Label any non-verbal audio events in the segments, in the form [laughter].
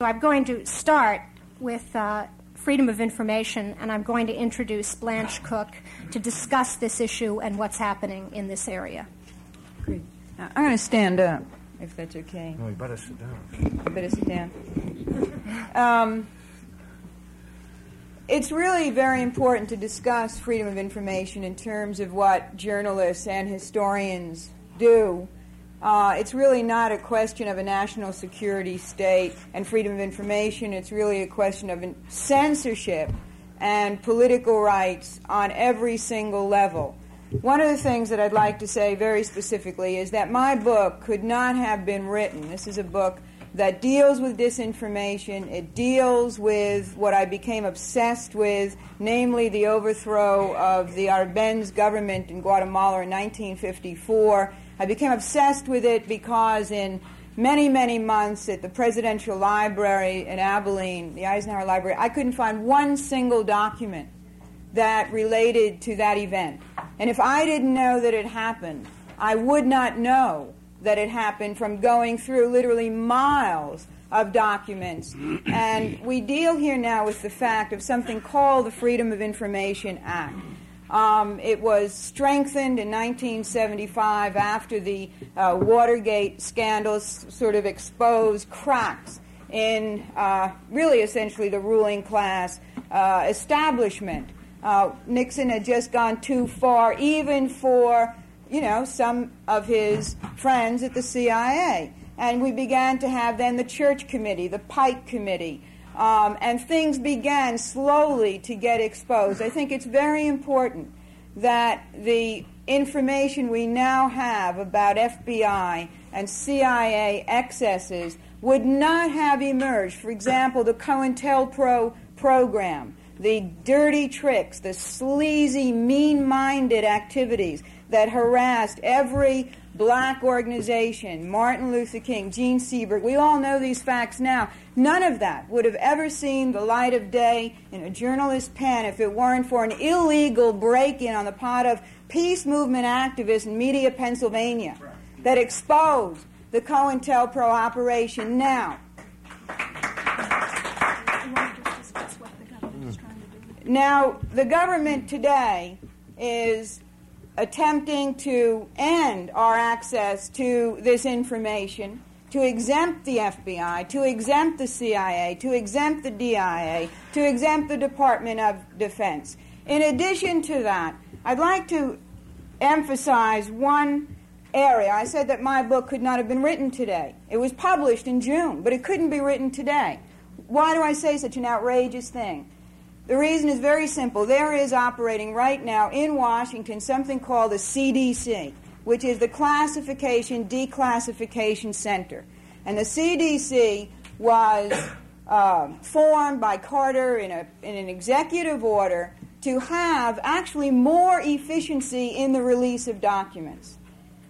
I'm going to start with uh, freedom of information, and I'm going to introduce Blanche Cook to discuss this issue and what's happening in this area. Great. Now, I'm going to stand up, if that's okay. No, you better sit down. You better sit down. Um, it's really very important to discuss freedom of information in terms of what journalists and historians do. Uh, it's really not a question of a national security state and freedom of information. It's really a question of censorship and political rights on every single level. One of the things that I'd like to say very specifically is that my book could not have been written. This is a book that deals with disinformation. It deals with what I became obsessed with, namely the overthrow of the Arbenz government in Guatemala in 1954. I became obsessed with it because in many, many months at the Presidential Library in Abilene, the Eisenhower Library, I couldn't find one single document that related to that event. And if I didn't know that it happened, I would not know that it happened from going through literally miles of documents. And we deal here now with the fact of something called the Freedom of Information Act. Um, it was strengthened in 1975 after the uh, Watergate scandals sort of exposed cracks in uh, really essentially the ruling class uh, establishment. Uh, Nixon had just gone too far, even for you know, some of his friends at the CIA. And we began to have then the Church Committee, the Pike Committee, um, and things began slowly to get exposed. I think it's very important that the information we now have about FBI and CIA excesses would not have emerged. For example, the COINTELPRO program, the dirty tricks, the sleazy, mean minded activities that harassed every black organization, Martin Luther King, Jean Seberg. We all know these facts now. None of that would have ever seen the light of day in a journalist's pen if it weren't for an illegal break in on the part of peace movement activists in Media, Pennsylvania, that exposed the COINTELPRO operation. Now, now the government today is attempting to end our access to this information, to exempt the FBI, to exempt the CIA, to exempt the DIA, to exempt the Department of Defense. In addition to that, I'd like to emphasize one area. I said that my book could not have been written today. It was published in June, but it couldn't be written today. Why do I say such an outrageous thing? The reason is very simple. There is operating right now in Washington something called the CDC, which is the Classification Declassification Center. And the CDC was uh, [coughs] formed by Carter in, a, in an executive order to have actually more efficiency in the release of documents.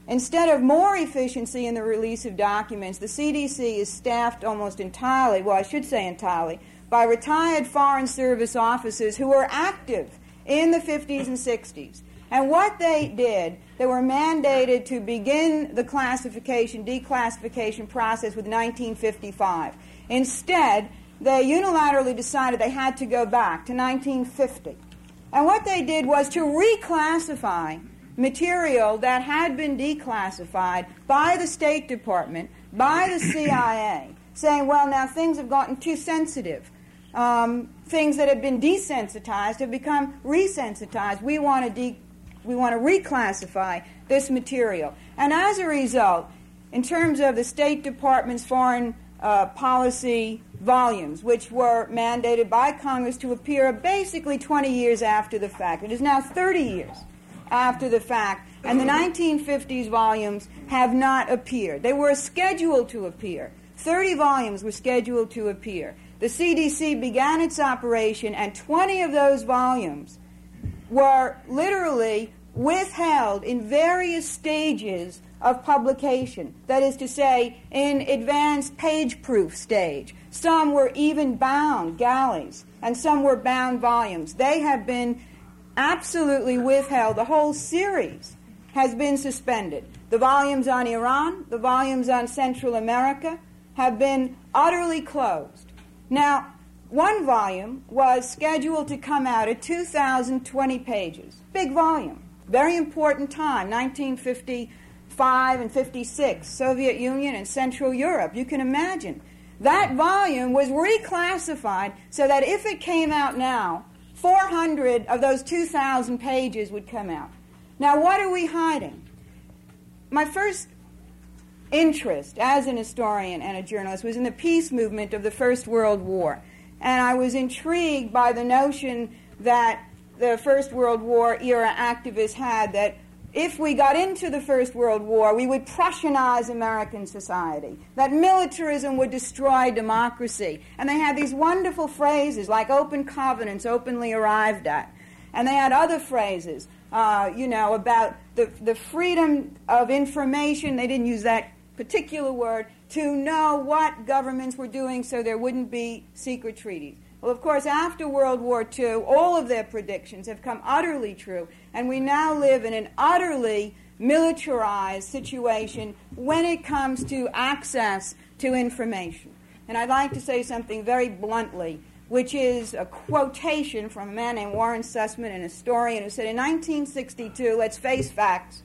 Instead of more efficiency in the release of documents, the CDC is staffed almost entirely, well, I should say entirely, by retired Foreign Service officers who were active in the 50s and 60s. And what they did, they were mandated to begin the classification, declassification process with 1955. Instead, they unilaterally decided they had to go back to 1950. And what they did was to reclassify material that had been declassified by the State Department, by the CIA, saying, well, now things have gotten too sensitive um, things that have been desensitized have become resensitized. We want to de- we want to reclassify this material, and as a result, in terms of the State Department's foreign uh, policy volumes, which were mandated by Congress to appear basically 20 years after the fact. It is now 30 years after the fact, and the 1950s volumes have not appeared. They were scheduled to appear. 30 volumes were scheduled to appear the CDC began its operation, and 20 of those volumes were literally withheld in various stages of publication. That is to say, in advanced page proof stage. Some were even bound galleys, and some were bound volumes. They have been absolutely withheld. The whole series has been suspended. The volumes on Iran, the volumes on Central America have been utterly closed. Now, one volume was scheduled to come out at 2,020 pages. Big volume. Very important time, 1955 and 56, Soviet Union and Central Europe. You can imagine. That volume was reclassified so that if it came out now, 400 of those 2,000 pages would come out. Now, what are we hiding? My first interest as an historian and a journalist was in the peace movement of the First World War. And I was intrigued by the notion that the First World War era activists had that if we got into the First World War, we would Prussianize American society, that militarism would destroy democracy. And they had these wonderful phrases like open covenants, openly arrived at. And they had other phrases, uh, you know, about the, the freedom of information. They didn't use that particular word, to know what governments were doing so there wouldn't be secret treaties. Well, of course, after World War II, all of their predictions have come utterly true, and we now live in an utterly militarized situation when it comes to access to information. And I'd like to say something very bluntly, which is a quotation from a man named Warren Susman, an historian, who said in 1962, let's face facts,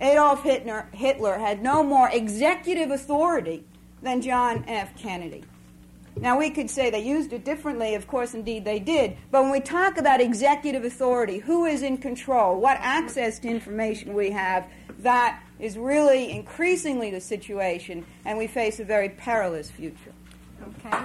Adolf Hitler, Hitler had no more executive authority than John F. Kennedy. Now, we could say they used it differently, of course, indeed they did, but when we talk about executive authority, who is in control, what access to information we have, that is really increasingly the situation, and we face a very perilous future. Okay.